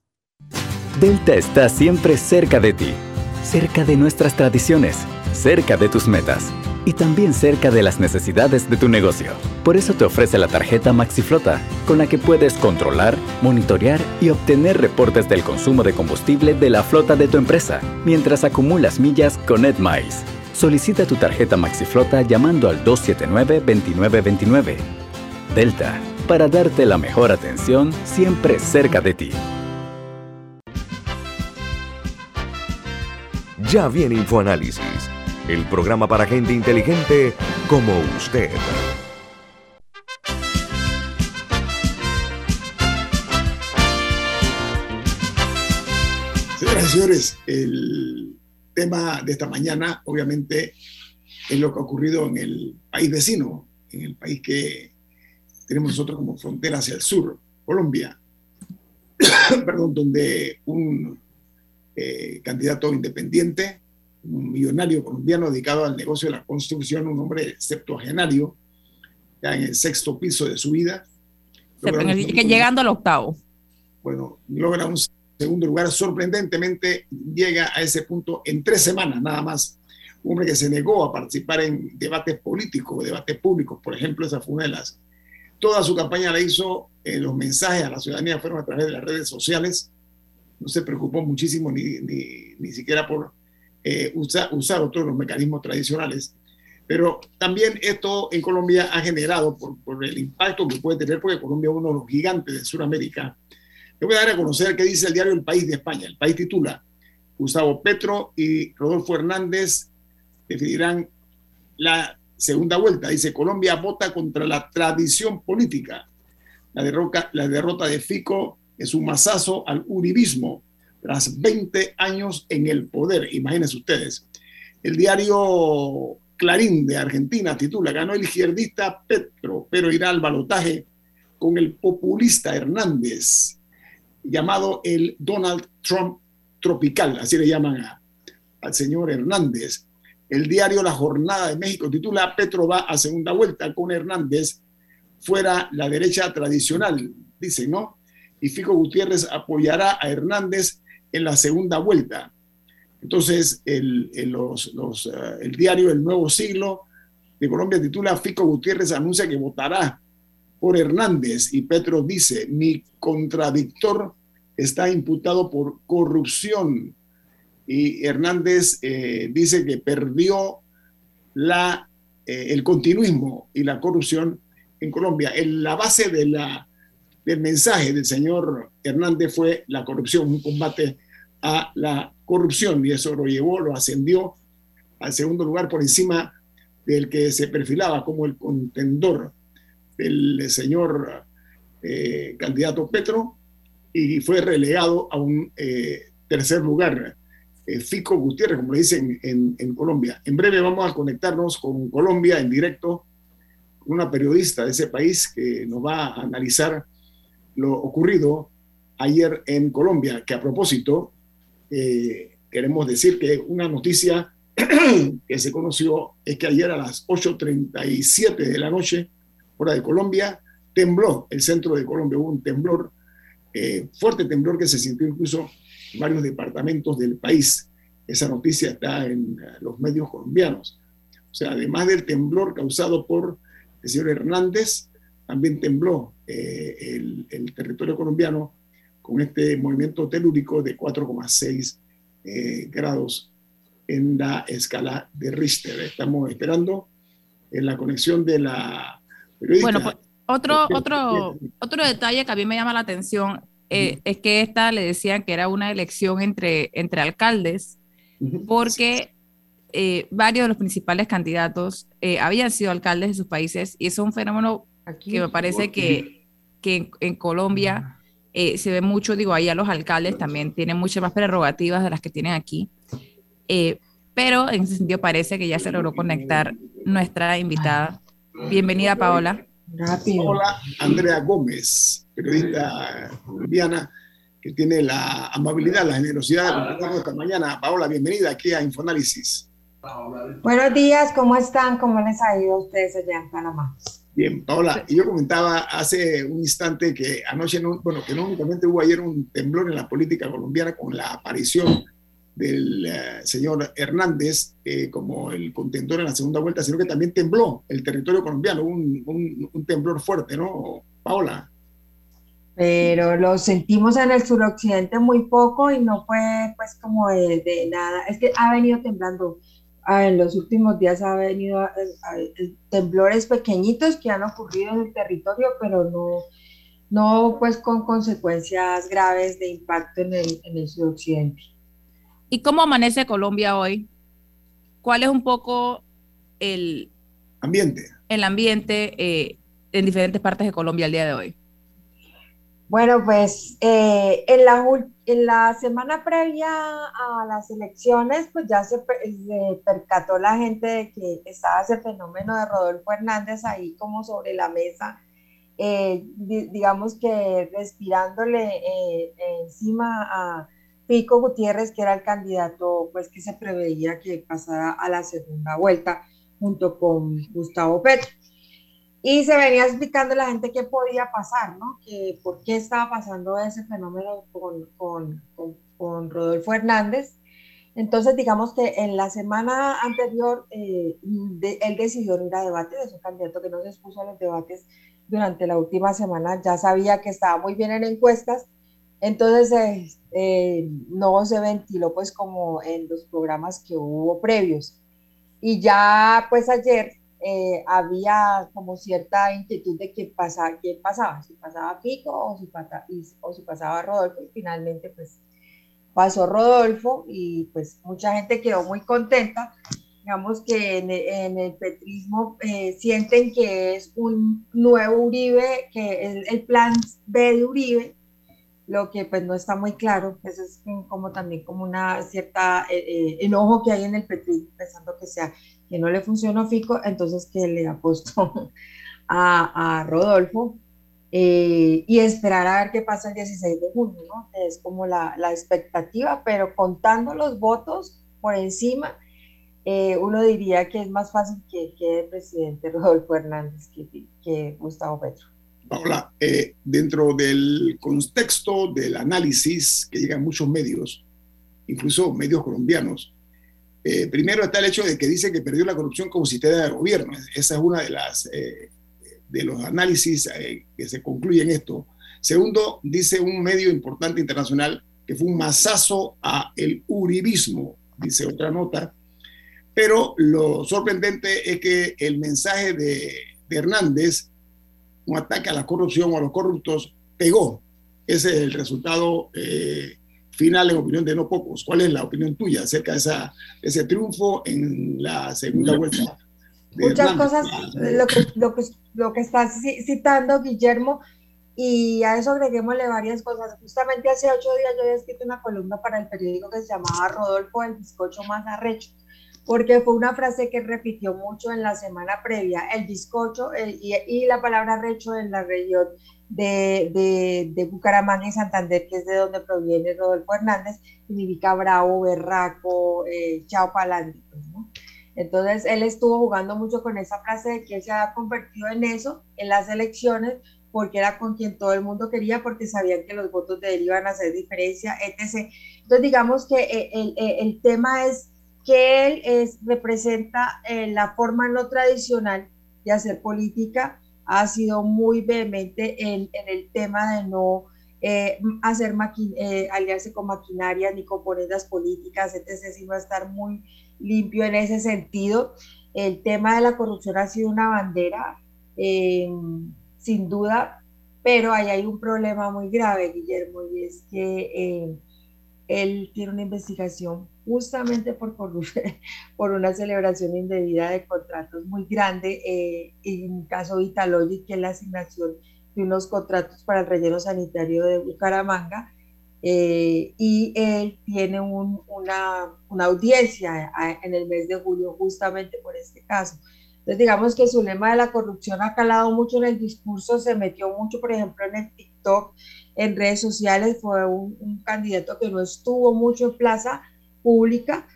Delta está siempre cerca de ti, cerca de nuestras tradiciones, cerca de tus metas y también cerca de las necesidades de tu negocio. Por eso te ofrece la tarjeta MaxiFlota, con la que puedes controlar, monitorear y obtener reportes del consumo de combustible de la flota de tu empresa, mientras acumulas millas con EdMiles. Solicita tu tarjeta MaxiFlota llamando al 279-2929. Delta, para darte la mejor atención siempre cerca de ti. Ya viene InfoAnálisis, el programa para gente inteligente como usted. Señoras y señores, el tema de esta mañana, obviamente, es lo que ha ocurrido en el país vecino, en el país que tenemos nosotros como frontera hacia el sur, Colombia, perdón, donde un eh, candidato independiente, un millonario colombiano dedicado al negocio de la construcción, un hombre septuagenario, ya en el sexto piso de su vida. que llegando al octavo. Bueno, logra un segundo lugar, sorprendentemente llega a ese punto en tres semanas nada más. Un hombre que se negó a participar en debates políticos, debates públicos, por ejemplo, esas fue Toda su campaña la hizo, eh, los mensajes a la ciudadanía fueron a través de las redes sociales. No se preocupó muchísimo ni, ni, ni siquiera por eh, usar, usar otros los mecanismos tradicionales. Pero también esto en Colombia ha generado, por, por el impacto que puede tener, porque Colombia es uno de los gigantes de Sudamérica, le voy a dar a conocer qué dice el diario El País de España. El país titula, Gustavo Petro y Rodolfo Hernández definirán la segunda vuelta. Dice, Colombia vota contra la tradición política. La derrota de Fico es un masazo al uribismo tras 20 años en el poder. Imagínense ustedes. El diario Clarín de Argentina titula, ganó el izquierdista Petro, pero irá al balotaje con el populista Hernández llamado el Donald Trump tropical, así le llaman al señor Hernández. El diario La Jornada de México titula Petro va a segunda vuelta con Hernández fuera la derecha tradicional, dice, ¿no? Y Fico Gutiérrez apoyará a Hernández en la segunda vuelta. Entonces, el, el diario El Nuevo Siglo de Colombia titula Fico Gutiérrez anuncia que votará Hernández y Petro dice, mi contradictor está imputado por corrupción y Hernández eh, dice que perdió la, eh, el continuismo y la corrupción en Colombia. En la base de la, del mensaje del señor Hernández fue la corrupción, un combate a la corrupción y eso lo llevó, lo ascendió al segundo lugar por encima del que se perfilaba como el contendor del señor eh, candidato Petro y fue relegado a un eh, tercer lugar. Eh, Fico Gutiérrez, como le dicen en, Colombia. En breve vamos a conectarnos con Colombia en directo, una periodista de ese país que nos va a analizar lo ocurrido ayer en Colombia, que a propósito, queremos decir que una noticia que se conoció es que ayer a las 8.37 de la noche, hora de Colombia, tembló el centro de Colombia, hubo un temblor, eh, fuerte temblor que se sintió incluso en varios departamentos del país. Esa noticia está en uh, los medios colombianos. O sea, además del temblor causado por el señor Hernández, también tembló eh, el, el, territorio colombiano con este movimiento telúrico de 4,6 eh, grados en la escala de Richter. Estamos esperando en la conexión de la bueno, pues, otro, otro, otro detalle que a mí me llama la atención eh, es que esta le decían que era una elección entre, entre alcaldes, porque eh, varios de los principales candidatos eh, habían sido alcaldes de sus países y eso es un fenómeno que me parece que, que en, Colombia Eh, se ve mucho, digo, ahí a los alcaldes también tienen muchas más prerrogativas de las que tienen aquí. Eh, pero en ese sentido parece que ya se logró conectar nuestra invitada. Bienvenida, Paola. Hola, Andrea Gómez, periodista colombiana que tiene la amabilidad, la generosidad de acompañarnos esta mañana. Paola, bienvenida aquí a Infoanálisis. Buenos días, ¿cómo están? ¿Cómo les ha ido a ustedes allá en Panamá? Bien, Paola, y yo comentaba hace un instante que anoche, no, bueno, que no únicamente hubo ayer un temblor en la política colombiana con la aparición del eh, señor Hernández eh, como el contentor en la segunda vuelta, sino que también tembló el territorio colombiano, un, temblor fuerte, ¿no, Paola? Pero lo sentimos en el suroccidente muy poco y no fue pues como de, de nada, es que ha venido temblando en los últimos días ha venido temblores pequeñitos que han ocurrido en el territorio, pero no, no pues con consecuencias graves de impacto en el, en el suroccidente. ¿Y cómo amanece Colombia hoy? ¿Cuál es un poco el ambiente, el ambiente eh, en diferentes partes de Colombia el día de hoy? Bueno, pues eh, en, la, en la semana previa a las elecciones, pues ya se, percató la gente de que estaba ese fenómeno de Rodolfo Hernández ahí como sobre la mesa, eh, digamos que respirándole eh, encima a Pico Gutiérrez, que era el candidato pues que se preveía que pasara a la segunda vuelta junto con Gustavo Petro. Y se venía explicando a la gente qué podía pasar, ¿no? Que por qué estaba pasando ese fenómeno con, con, con, Rodolfo Hernández. Entonces, digamos que en la semana anterior, eh, él decidió ir a debate, de su candidato que no se expuso a los debates durante la última semana, ya sabía que estaba muy bien en encuestas, entonces eh, eh, no se ventiló pues como en los programas que hubo previos. Y ya pues ayer eh, había como cierta inquietud de qué pasaba, qué pasaba, si pasaba Pico o si, pasaba Rodolfo y finalmente pues pasó Rodolfo y pues mucha gente quedó muy contenta. Digamos que en, el petrismo eh, sienten que es un nuevo Uribe, que es el plan B de Uribe, lo que pues no está muy claro, eso es como también como una cierta eh, enojo que hay en el petrismo, pensando que sea que no le funcionó Fico, entonces que le apostó a, a Rodolfo eh, y esperar a ver qué pasa el 16 de junio, ¿no? Es como la, la expectativa, pero contando los votos por encima, eh, uno diría que es más fácil que quede presidente Rodolfo Hernández que, que Gustavo Petro. Paola, eh, dentro del contexto del análisis que llegan muchos medios, incluso medios colombianos, eh, primero está el hecho de que dice que perdió la corrupción como sistema de gobierno. Esa es una de las eh, de los análisis eh, que se concluyen esto. Segundo, dice un medio importante internacional que fue un masazo a el uribismo, dice otra nota. Pero lo sorprendente es que el mensaje de, de Hernández, un ataque a la corrupción o a los corruptos, pegó. Ese es el resultado final en opinión de no pocos. ¿Cuál es la opinión tuya acerca de esa, ese triunfo en la segunda vuelta? Muchas cosas, lo que, lo, que, lo que estás citando, Guillermo, y a eso agreguémosle varias cosas. Justamente hace ocho días yo había escrito una columna para el periódico que se llamaba Rodolfo, el bizcocho más arrecho, porque fue una frase que repitió mucho en la semana previa, el bizcocho y, y, la palabra arrecho en la región de, de, de, Bucaramanga y Santander, que es de donde proviene Rodolfo Hernández, significa bravo, berraco, eh, chao palante. ¿no? Entonces, él estuvo jugando mucho con esa frase de que él se había convertido en eso en las elecciones, porque era con quien todo el mundo quería, porque sabían que los votos de él iban a hacer diferencia, etc. Entonces, digamos que eh, el, el, el tema es que él es, representa eh, la forma no tradicional de hacer política, ha sido muy vehemente en, el tema de no eh, hacer eh, aliarse con maquinarias ni componentes políticas, etc., sino estar muy limpio en ese sentido. El tema de la corrupción ha sido una bandera, eh, sin duda, pero ahí hay un problema muy grave, Guillermo, y es que él tiene una investigación justamente por, por una celebración indebida de contratos muy grande, eh, en caso Vitalogic, que es la asignación de unos contratos para el relleno sanitario de Bucaramanga eh, y él tiene una, una, audiencia en el mes de julio justamente por este caso. Entonces digamos que su lema de la corrupción ha calado mucho en el discurso, se metió mucho, por ejemplo, en el TikTok, en redes sociales, fue un candidato que no estuvo mucho en plaza pública,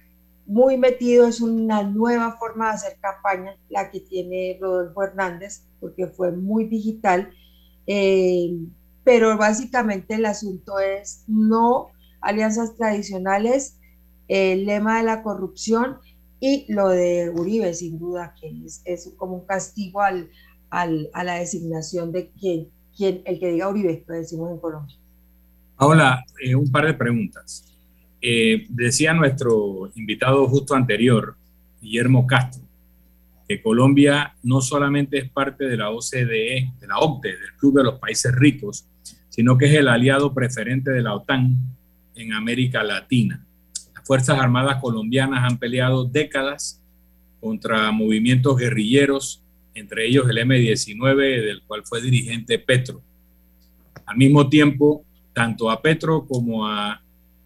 muy metido, es una nueva forma de hacer campaña la que tiene Rodolfo Hernández, porque fue muy digital. Eh, pero básicamente el asunto es no alianzas tradicionales, el lema de la corrupción y lo de Uribe, sin duda, que es, como un castigo al, a la designación de quien, quien, el que diga Uribe, lo decimos en Colombia. Hola, eh, un par de preguntas. Eh, decía nuestro invitado justo anterior, Guillermo Castro, que Colombia no solamente es parte de la OCDE, de la OCDE, del Club de los Países Ricos, sino que es el aliado preferente de la OTAN en América Latina. Las Fuerzas Armadas colombianas han peleado décadas contra movimientos guerrilleros, entre ellos el M-19, del cual fue dirigente Petro. Al mismo tiempo, tanto a Petro como a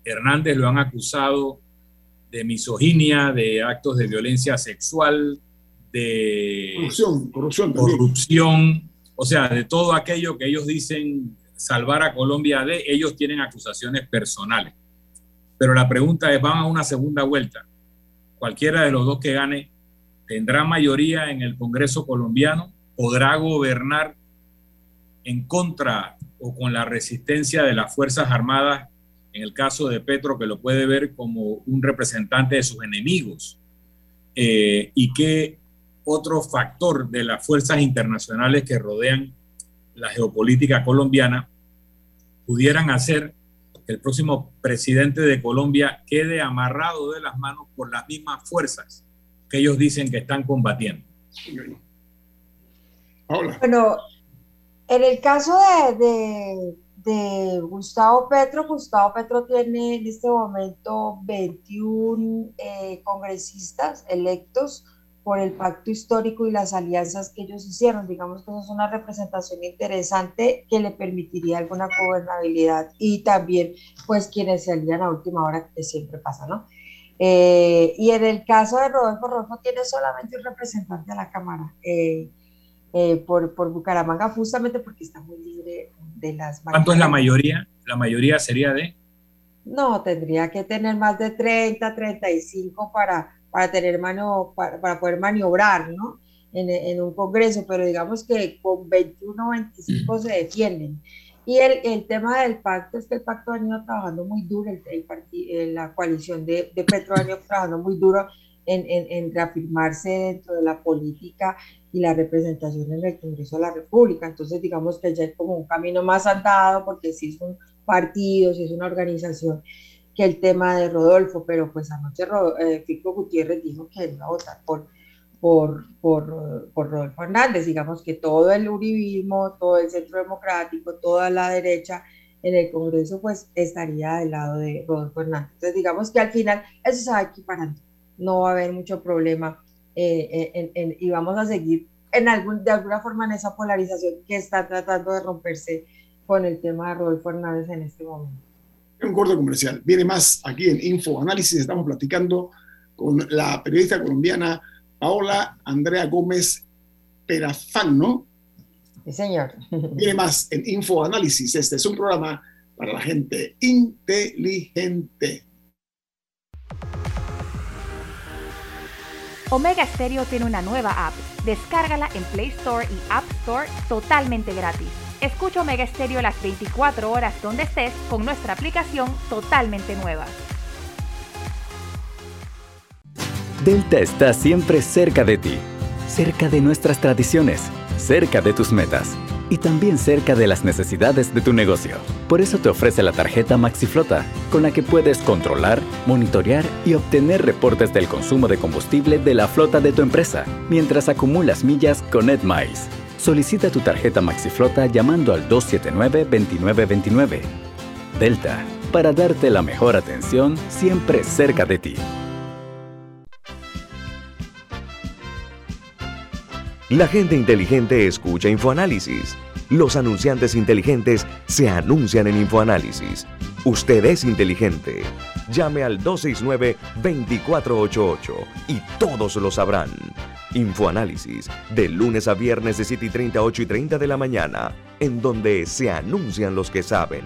Hernández lo han acusado de misoginia, de actos de violencia sexual, de corrupción, corrupción, corrupción, o sea, de todo aquello que ellos dicen salvar a Colombia de, ellos tienen acusaciones personales. Pero la pregunta es, van a una segunda vuelta. Cualquiera de los dos que gane tendrá mayoría en el Congreso colombiano, podrá gobernar en contra o con la resistencia de las Fuerzas Armadas en el caso de Petro, que lo puede ver como un representante de sus enemigos, eh, y qué otro factor de las fuerzas internacionales que rodean la geopolítica colombiana pudieran hacer que el próximo presidente de Colombia quede amarrado de las manos por las mismas fuerzas que ellos dicen que están combatiendo. Bueno, en el caso de de Gustavo Petro. Gustavo Petro tiene en este momento 21 eh, congresistas electos por el pacto histórico y las alianzas que ellos hicieron. Digamos que eso es una representación interesante que le permitiría alguna gobernabilidad y también pues quienes salían a última hora, que siempre pasa, ¿no? Eh, y en el caso de Rodolfo, Rodolfo tiene solamente un representante a la Cámara. Eh, por, por, Bucaramanga, justamente porque está muy libre de las... ¿Cuánto es la mayoría? La mayoría sería de... No, tendría que tener más de 30, 35 para, para, tener mano, para, para poder maniobrar, ¿no? En, en, un congreso, pero digamos que con 21, 25 se defienden. Y el, el, tema del pacto es que el pacto ha venido trabajando muy duro, el, el la coalición de, de Petro ha venido trabajando muy duro en, en, en, reafirmarse dentro de la política y la representación en el Congreso de la República. Entonces, digamos que ya es como un camino más andado, porque si es un partido, si es una organización, que el tema de Rodolfo, pero pues anoche eh, Fico Gutiérrez dijo que iba a votar por, por, por, por, Rodolfo Hernández. Digamos que todo el uribismo, todo el centro democrático, toda la derecha en el Congreso, pues estaría del lado de Rodolfo Hernández. Entonces, digamos que al final eso se va equiparando. No va a haber mucho problema eh, y vamos a seguir en algún, de alguna forma en esa polarización que está tratando de romperse con el tema de Rodolfo Hernández en este momento. Un corte comercial. Viene más aquí en Info Análisis. Estamos platicando con la periodista colombiana Paola Andrea Gómez Perafán, ¿no? Sí, señor. Viene más en Info Análisis. Este es un programa para la gente inteligente. Omega Stereo tiene una nueva app. Descárgala en Play Store y App Store totalmente gratis. Escucha Omega Stereo las 24 horas donde estés con nuestra aplicación totalmente nueva. Delta está siempre cerca de ti, cerca de nuestras tradiciones, cerca de tus metas y también cerca de las necesidades de tu negocio. Por eso te ofrece la tarjeta MaxiFlota, con la que puedes controlar, monitorear y obtener reportes del consumo de combustible de la flota de tu empresa, mientras acumulas millas con EdMiles. Solicita tu tarjeta MaxiFlota llamando al 279-2929. Delta, para darte la mejor atención siempre cerca de ti. La gente inteligente escucha InfoAnálisis Los anunciantes inteligentes se anuncian en InfoAnálisis. Usted es inteligente. Llame al 269-2488 y todos lo sabrán. Infoanálisis, de lunes a viernes de 7 y 30, 8 y 30 de la mañana, en donde se anuncian los que saben.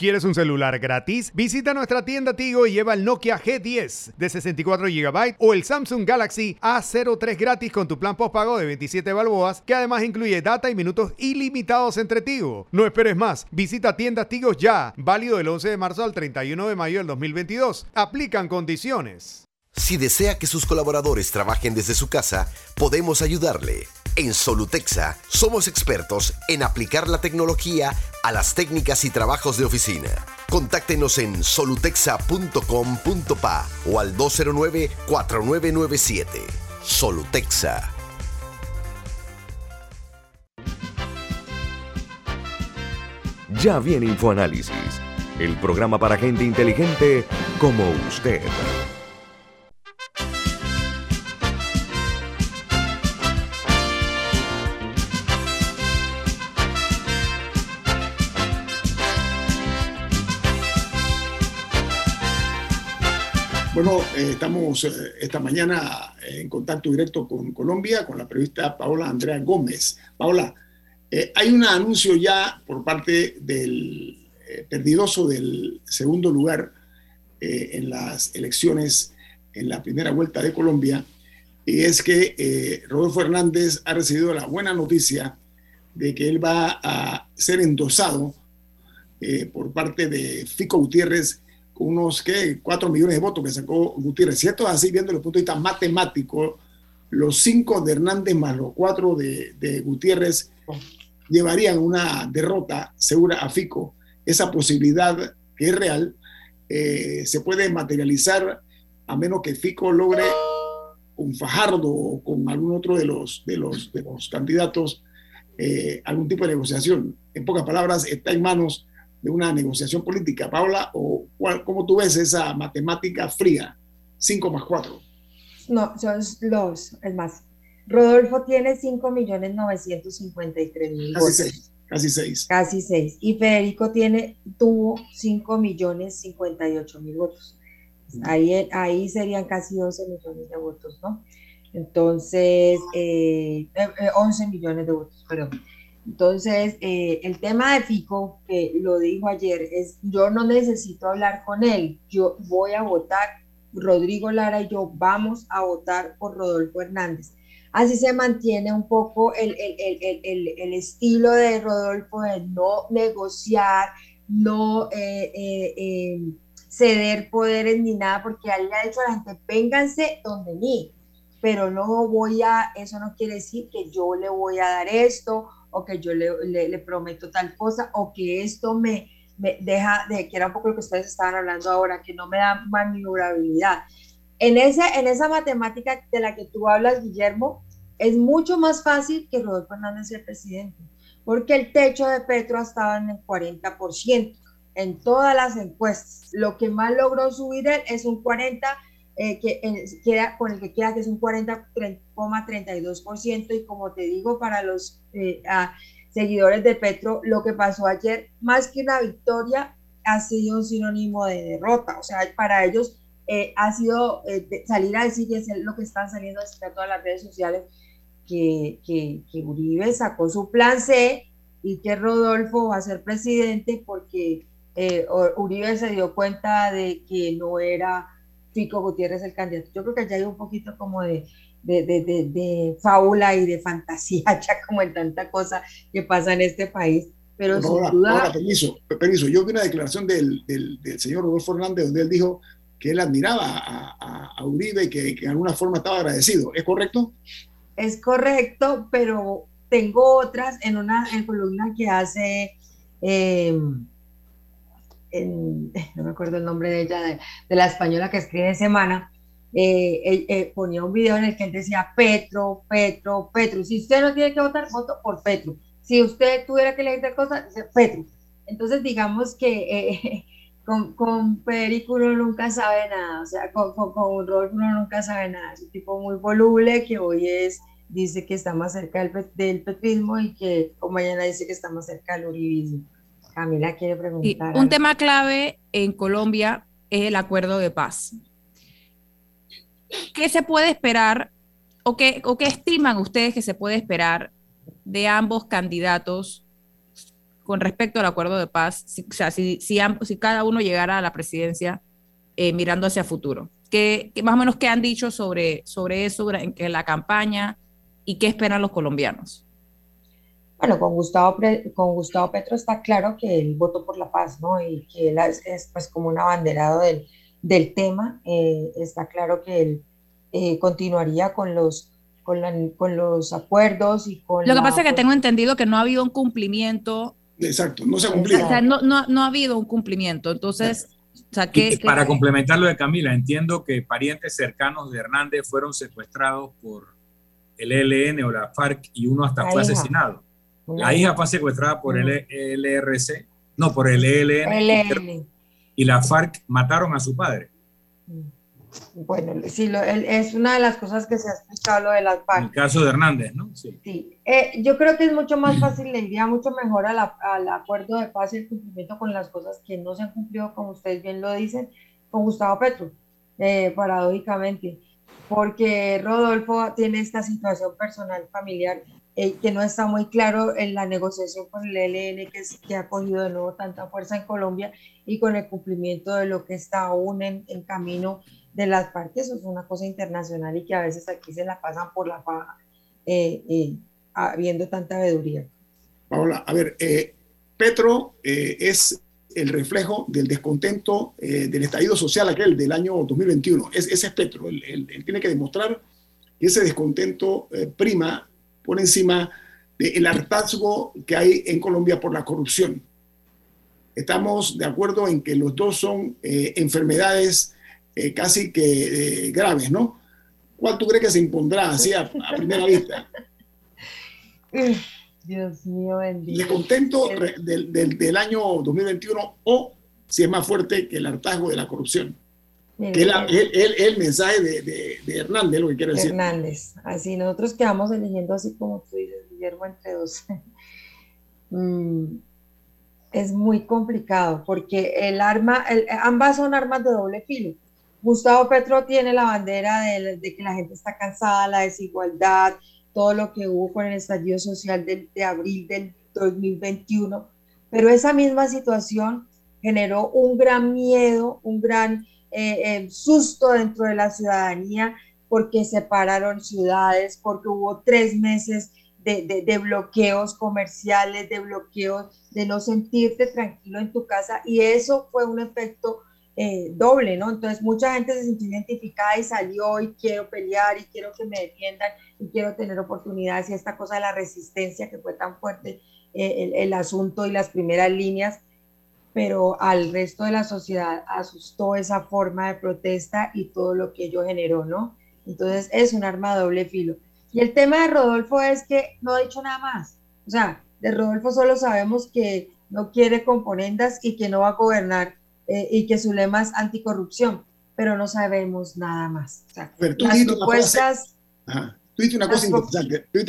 ¿Quieres un celular gratis? Visita nuestra tienda Tigo y lleva el Nokia G10 de 64 GB o el Samsung Galaxy A03 gratis con tu plan postpago de 27 balboas, que además incluye data y minutos ilimitados entre Tigo. No esperes más, visita tiendas Tigo ya, válido del 11 de marzo al 31 de mayo del 2022. Aplican condiciones. Si desea que sus colaboradores trabajen desde su casa, podemos ayudarle. En Solutexa somos expertos en aplicar la tecnología a las técnicas y trabajos de oficina. Contáctenos en solutexa.com.pa o al 209-4997. Solutexa. Ya viene InfoAnálisis, el programa para gente inteligente como usted. Bueno, eh, estamos eh, esta mañana en contacto directo con Colombia, con la periodista Paola Andrea Gómez. Paola, eh, hay un anuncio ya por parte del perdidoso del segundo lugar en las elecciones en la primera vuelta de Colombia, y es que Rodolfo Hernández ha recibido la buena noticia de que él va a ser endosado por parte de Fico Gutiérrez unos ¿qué? 4 millones de votos que sacó Gutiérrez. Si esto es así, viendo el punto de vista matemático, los 5 de Hernández más los 4 de, Gutiérrez llevarían una derrota segura a Fico. Esa posibilidad que es real eh, se puede materializar a menos que Fico logre con Fajardo o con algún otro de los, de los, de los candidatos eh, algún tipo de negociación. En pocas palabras, está en manos de una negociación política, Paula, o cómo tú ves esa matemática fría, 5 más 4? No, son los, el más. Rodolfo tiene 5 millones 953 mil Casi 6, casi 6. Casi 6. Y Federico tiene, tuvo 5 millones 58 mil votos. Ahí, ahí serían casi 12 millones de votos, ¿no? Entonces, eh, 11 eh, millones de votos, perdón. Entonces, eh, el tema de Fico, que lo dijo ayer, es yo no necesito hablar con él, yo voy a votar, Rodrigo Lara y yo vamos a votar por Rodolfo Hernández. Así se mantiene un poco el, el, estilo de Rodolfo de no negociar, no eh, eh, ceder poderes ni nada, porque él le ha dicho a la gente, vénganse donde mí, pero no voy a, eso no quiere decir que yo le voy a dar esto o que yo le, le, prometo tal cosa, o que esto me, me, deja, de que era un poco lo que ustedes estaban hablando ahora, que no me da maniobrabilidad. En, ese, en esa matemática de la que tú hablas, Guillermo, es mucho más fácil que Rodolfo Hernández sea presidente, porque el techo de Petro estaba en el 40% en todas las encuestas. Lo que más logró subir él es un 40% eh, que queda, con el que queda, que es un 40,32%. Y como te digo, para los eh, seguidores de Petro, lo que pasó ayer, más que una victoria, ha sido un sinónimo de derrota. O sea, para ellos eh, ha sido salir a decir, y es lo que están saliendo a a todas las redes sociales, que, que, que Uribe sacó su plan C y que Rodolfo va a ser presidente porque Uribe se dio cuenta de que no era Fico Gutiérrez el candidato. Yo creo que allá hay un poquito como de, de, de, de, fábula y de fantasía, ya como en tanta cosa que pasa en este país. Pero sin duda... permiso, permiso, yo vi una declaración del, del, señor Rodolfo Hernández donde él dijo que él admiraba a, a, Uribe y que, que, en alguna forma estaba agradecido. ¿Es correcto? Es correcto, pero tengo otras en una en columna que hace... Eh, no me acuerdo el nombre de ella, de, la española que escribe en Semana, eh, eh, ponía un video en el que él decía Petro, Petro, Petro. Si usted no tiene que votar, voto por Petro. Si usted tuviera que elegir cosa, dice Petro. Entonces, digamos que eh, con, con Federico uno nunca sabe nada, o sea, con, con, con Rolf uno nunca sabe nada. Es un tipo muy voluble que hoy es dice que está más cerca del, del petrismo y que como mañana dice que está más cerca del uribismo. Camila quiere preguntar. un tema clave en Colombia es el acuerdo de paz. ¿Qué se puede esperar o qué, o qué estiman ustedes que se puede esperar de ambos candidatos con respecto al acuerdo de paz? o sea, si, si, si, cada uno llegara a la presidencia eh, mirando hacia futuro. ¿Qué, más o menos qué han dicho sobre, sobre eso en, la campaña y qué esperan los colombianos? Bueno, con Gustavo, con Gustavo Petro está claro que él votó por la paz, ¿no? Y que él es, pues como un abanderado del, del tema. Eh, está claro que él eh, continuaría con los, con, con, los acuerdos y con... Lo que pasa es que tengo entendido que no ha habido un cumplimiento. Exacto, no se ha cumplido. O sea, no, no, no, ha habido un cumplimiento. Entonces, o sea, que, para complementar lo de Camila, entiendo que parientes cercanos de Hernández fueron secuestrados por el ELN o la FARC y uno hasta fue asesinado. La hija fue secuestrada por el LRC, no, por el ELN. Y la FARC mataron a su padre. Bueno, sí, lo, es una de las cosas que se ha explicado lo de las FARC. El caso de Hernández, ¿no? Sí. sí. Eh, yo creo que es mucho más fácil, le iría mucho mejor al acuerdo de paz y el cumplimiento con las cosas que no se han cumplido, como ustedes bien lo dicen, con Gustavo Petro, eh, paradójicamente, porque Rodolfo tiene esta situación personal, familiar, eh, que no está muy claro en la negociación con el ELN, que, es, que ha cogido de nuevo tanta fuerza en Colombia, y con el cumplimiento de lo que está aún en, en camino de las partes, eso es una cosa internacional y que a veces aquí se la pasan por la faja, eh, eh, habiendo tanta veeduría. Paola, a ver, eh, Petro es el reflejo del descontento del estallido social aquel del año 2021. Es, ese es Petro, él, tiene que demostrar que ese descontento prima por encima del hartazgo que hay en Colombia por la corrupción. Estamos de acuerdo en que los dos son enfermedades eh, casi que eh, graves, ¿no? ¿Cuál tú crees que se impondrá así a, primera vista? Dios mío, bendito. ¿Le contento del, del, año 2021 o si es más fuerte que el hartazgo de la corrupción? Que el, el, el, mensaje de, de, Hernández, lo que quiere decir. Hernández, así nosotros quedamos eligiendo así como tú dices, Guillermo, entre dos. mm, es muy complicado porque el arma, ambas son armas de doble filo. Gustavo Petro tiene la bandera de, que la gente está cansada, la desigualdad, todo lo que hubo con el estallido social de, abril del 2021, pero esa misma situación generó un gran miedo, un gran eh, susto dentro de la ciudadanía porque separaron ciudades, porque hubo tres meses de, de, bloqueos comerciales, de bloqueos, de no sentirte tranquilo en tu casa y eso fue un efecto eh, doble, ¿no? Entonces mucha gente se sintió identificada y salió y quiero pelear y quiero que me defiendan y quiero tener oportunidades y esta cosa de la resistencia que fue tan fuerte eh, el, asunto y las primeras líneas, pero al resto de la sociedad asustó esa forma de protesta y todo lo que ello generó, ¿no? Entonces es un arma de doble filo. Y el tema de Rodolfo es que no ha dicho nada más. O sea, de Rodolfo solo sabemos que no quiere componendas y que no va a gobernar eh, y que su lema es anticorrupción, pero no sabemos nada más. pero tú las propuestas... Tú dijiste una cosa interesante. Tú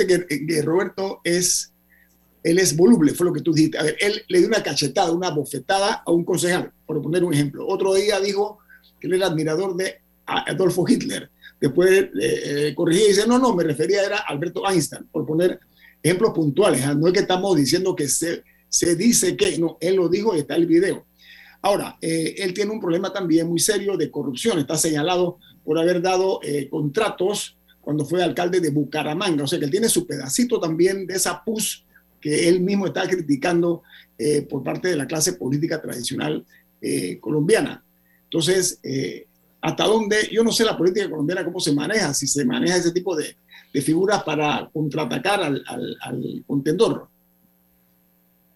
que, Roberto es, él es voluble, fue lo que tú dijiste. A ver, él le dio una cachetada, una bofetada a un concejal, por poner un ejemplo. Otro día dijo que él era admirador de Adolfo Hitler. Después eh, eh, corrigía y dice, no, no, me refería era Alberto Einstein, por poner ejemplos puntuales. No es que estamos diciendo que se, se dice que, no, él lo dijo y está el video. Ahora, eh, él tiene un problema también muy serio de corrupción. Está señalado por haber dado eh, contratos cuando fue alcalde de Bucaramanga. O sea que él tiene su pedacito también de esa pus que él mismo está criticando eh, por parte de la clase política tradicional colombiana. Entonces, hasta dónde, yo no sé la política colombiana cómo se maneja, si se maneja ese tipo de, figuras para contraatacar al, al, contendor.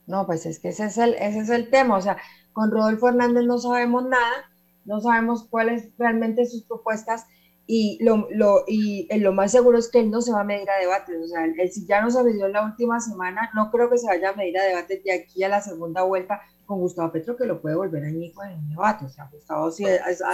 No, pues es que ese es el, ese es el tema. O sea, con Rodolfo Hernández no sabemos nada, no sabemos cuáles realmente sus propuestas y lo, lo, y lo más seguro es que él no se va a medir a debates. O sea, él, si ya no se midió en la última semana, no creo que se vaya a medir a debates de aquí a la segunda vuelta con Gustavo Petro, que lo puede volver a Nico en el debate. O sea, Gustavo sí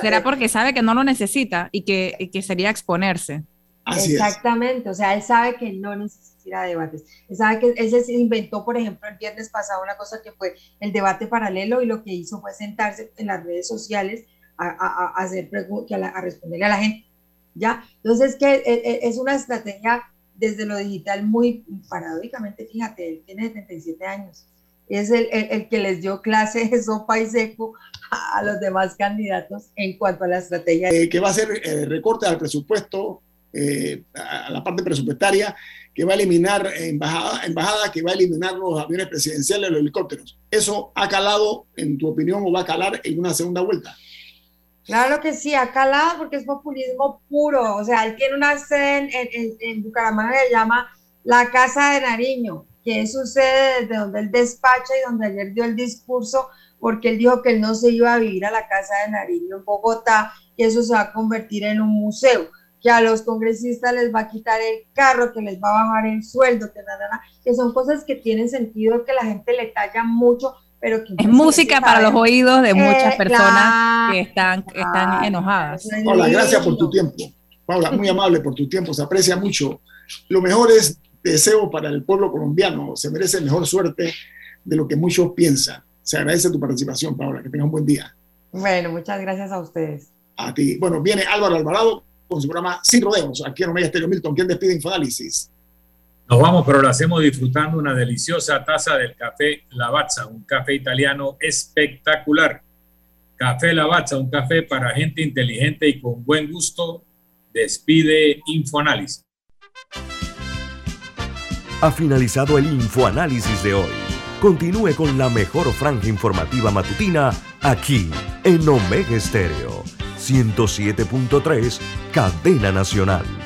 Será porque sabe que no lo necesita y que, que sería exponerse. Exactamente, o sea, él sabe que no necesita debates. Él sabe que él se inventó, por ejemplo, el viernes pasado una cosa que fue el debate paralelo y lo que hizo fue sentarse en las redes sociales a, a, hacer a, responderle a la gente. ¿Ya? Entonces, que e, e, es una estrategia desde lo digital muy paradójicamente, fíjate, él tiene 77 años. Es el, el, que les dio clase de sopa y seco a los demás candidatos en cuanto a la estrategia. Eh, que va a ser eh, recorte al presupuesto, eh, a la parte presupuestaria, que va a eliminar embajada, embajada, que va a eliminar los aviones presidenciales, los helicópteros. ¿Eso ha calado, en tu opinión, o va a calar en una segunda vuelta? Claro que sí, ha calado porque es populismo puro. O sea, él tiene una sede en, en, Bucaramanga que se llama la Casa de Nariño, que es su sede desde donde él despacha y donde ayer dio el discurso, porque él dijo que él no se iba a vivir a la Casa de Nariño en Bogotá, que eso se va a convertir en un museo, que a los congresistas les va a quitar el carro, que les va a bajar el sueldo, que, nada, que son cosas que tienen sentido, que la gente le talla mucho, pero es música para los oídos de muchas personas que están, están enojadas. Paula, gracias por tu tiempo. Paula, muy amable por tu tiempo, se aprecia mucho. Lo mejor es deseo para el pueblo colombiano, se merece mejor suerte de lo que muchos piensan. Se agradece tu participación, Paula, que tenga un buen día. Bueno, muchas gracias a ustedes. A ti. Bueno, viene Álvaro Alvarado con su programa Sin Rodeos, aquí en Omega Estéreo Milton. ¿Quién despide Infoanálisis? Nos vamos, pero lo hacemos disfrutando una deliciosa taza del café Lavazza, un café italiano espectacular. Café Lavazza, un café para gente inteligente y con buen gusto. Despide Infoanálisis. Ha finalizado el Infoanálisis de hoy. Continúe con la mejor franja informativa matutina aquí en Omega Estéreo 107.3, Cadena Nacional.